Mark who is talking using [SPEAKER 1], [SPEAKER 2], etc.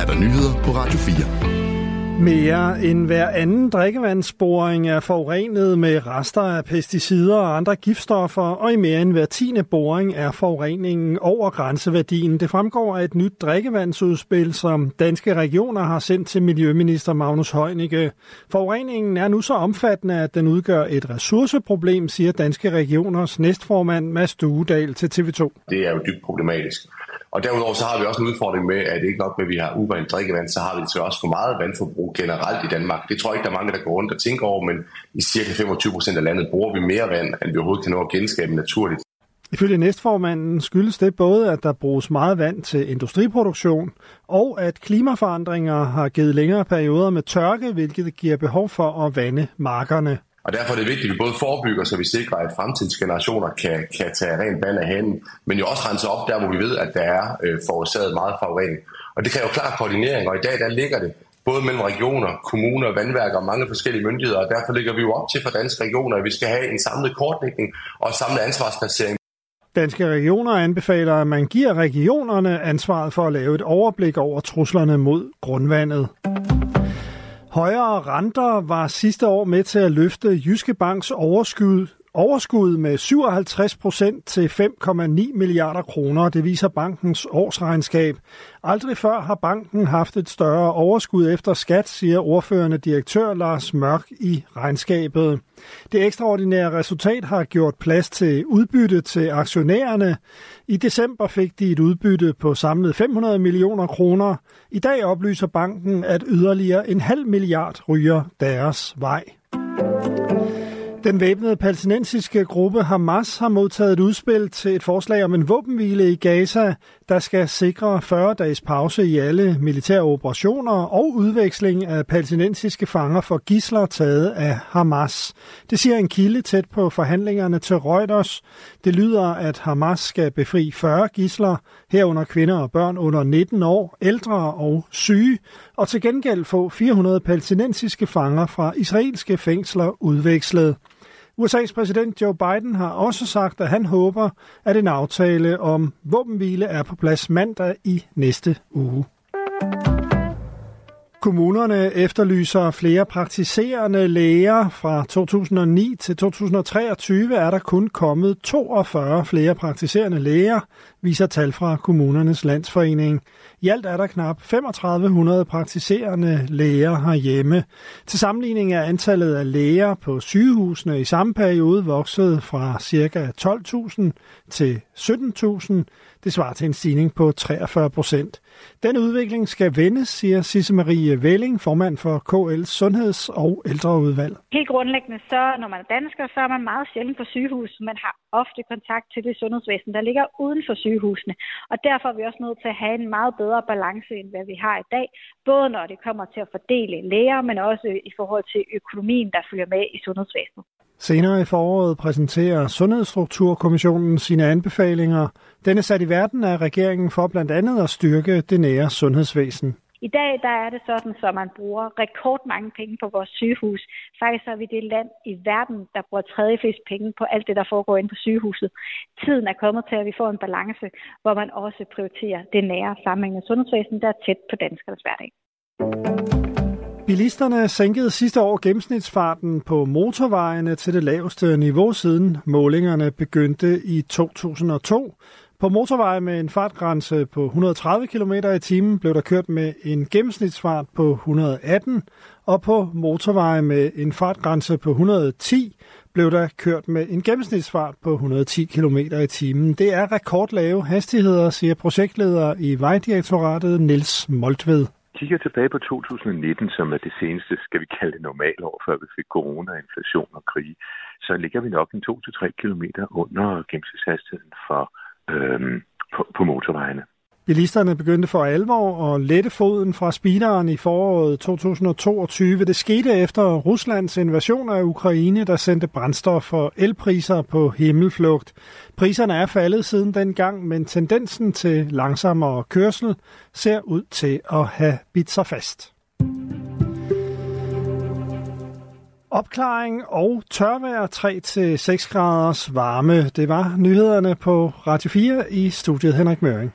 [SPEAKER 1] er der nyheder på Radio 4.
[SPEAKER 2] Mere end hver anden drikkevandsboring er forurenet med rester af pesticider og andre giftstoffer, og i mere end hver tiende boring er forureningen over grænseværdien. Det fremgår af et nyt drikkevandsudspil, som danske regioner har sendt til Miljøminister Magnus Heunicke. Forureningen er nu så omfattende, at den udgør et ressourceproblem, siger danske regioners næstformand Mads Duedal til TV2.
[SPEAKER 3] Det er jo dybt problematisk. Og derudover så har vi også en udfordring med, at det ikke nok med, at vi har urent drikkevand, så har vi så også for meget vandforbrug generelt i Danmark. Det tror jeg ikke, der er mange, der går rundt og tænker over, men i cirka 25 procent af landet bruger vi mere vand, end vi overhovedet kan nå at genskabe naturligt.
[SPEAKER 2] Ifølge næstformanden skyldes det både, at der bruges meget vand til industriproduktion, og at klimaforandringer har givet længere perioder med tørke, hvilket giver behov for at vande markerne.
[SPEAKER 3] Og derfor er det vigtigt, at vi både forebygger, så vi sikrer, at fremtidens generationer kan, kan tage rent vand af handen, men jo også rense op der, hvor vi ved, at der er øh, forårsaget meget forurening. Og det kræver klar koordinering, og i dag der ligger det både mellem regioner, kommuner, vandværker og mange forskellige myndigheder, og derfor ligger vi jo op til for danske regioner, at vi skal have en samlet kortlægning og samlet ansvarsplacering.
[SPEAKER 2] Danske regioner anbefaler, at man giver regionerne ansvaret for at lave et overblik over truslerne mod grundvandet. Højere renter var sidste år med til at løfte Jyske Banks overskud overskud med 57 procent til 5,9 milliarder kroner. Det viser bankens årsregnskab. Aldrig før har banken haft et større overskud efter skat, siger ordførende direktør Lars Mørk i regnskabet. Det ekstraordinære resultat har gjort plads til udbytte til aktionærerne. I december fik de et udbytte på samlet 500 millioner kroner. I dag oplyser banken, at yderligere en halv milliard ryger deres vej. Den væbnede palæstinensiske gruppe Hamas har modtaget et udspil til et forslag om en våbenhvile i Gaza, der skal sikre 40 dages pause i alle militære operationer og udveksling af palæstinensiske fanger for gisler taget af Hamas. Det siger en kilde tæt på forhandlingerne til Reuters. Det lyder, at Hamas skal befri 40 gisler, herunder kvinder og børn under 19 år, ældre og syge, og til gengæld få 400 palæstinensiske fanger fra israelske fængsler udvekslet. USA's præsident Joe Biden har også sagt, at han håber, at en aftale om våbenhvile er på plads mandag i næste uge. Kommunerne efterlyser flere praktiserende læger. Fra 2009 til 2023 er der kun kommet 42 flere praktiserende læger, viser tal fra kommunernes landsforening. I alt er der knap 3500 praktiserende læger herhjemme. Til sammenligning er antallet af læger på sygehusene i samme periode vokset fra ca. 12.000 til 17.000. Det svarer til en stigning på 43 procent. Den udvikling skal vendes, siger Sisse Marie Velling, formand for KL's Sundheds- og Ældreudvalg.
[SPEAKER 4] Helt grundlæggende, så når man er dansker, så er man meget sjældent på sygehus. Man har ofte kontakt til det sundhedsvæsen, der ligger uden for sygehusene. Og derfor er vi også nødt til at have en meget bedre balance, end hvad vi har i dag. Både når det kommer til at fordele læger, men også i forhold til økonomien, der følger med i sundhedsvæsenet.
[SPEAKER 2] Senere i foråret præsenterer Sundhedsstrukturkommissionen sine anbefalinger. Den er sat i verden af regeringen for blandt andet at styrke det nære sundhedsvæsen.
[SPEAKER 4] I dag der er det sådan, at man bruger rekordmange penge på vores sygehus. Faktisk er vi det land i verden, der bruger tredje flest penge på alt det, der foregår inde på sygehuset. Tiden er kommet til, at vi får en balance, hvor man også prioriterer det nære sammenhængende sundhedsvæsen, der er tæt på danskernes hverdag.
[SPEAKER 2] Bilisterne sænkede sidste år gennemsnitsfarten på motorvejene til det laveste niveau siden målingerne begyndte i 2002. På motorveje med en fartgrænse på 130 km i timen blev der kørt med en gennemsnitsfart på 118, og på motorveje med en fartgrænse på 110 blev der kørt med en gennemsnitsfart på 110 km i timen. Det er rekordlave hastigheder, siger projektleder i Vejdirektoratet Niels Moltved
[SPEAKER 5] kigger tilbage på 2019, som er det seneste, skal vi kalde det normalår, før vi fik corona, inflation og krig, så ligger vi nok en 2-3 km under gennemsnitshastigheden for, øh, på, på motorvejene.
[SPEAKER 2] Bilisterne begyndte for alvor at lette foden fra speederen i foråret 2022. Det skete efter Ruslands invasion af Ukraine, der sendte brændstof og elpriser på himmelflugt. Priserne er faldet siden dengang, men tendensen til langsommere kørsel ser ud til at have bidt sig fast. Opklaring og tørvejr 3-6 graders varme. Det var nyhederne på Radio 4 i studiet Henrik Møring.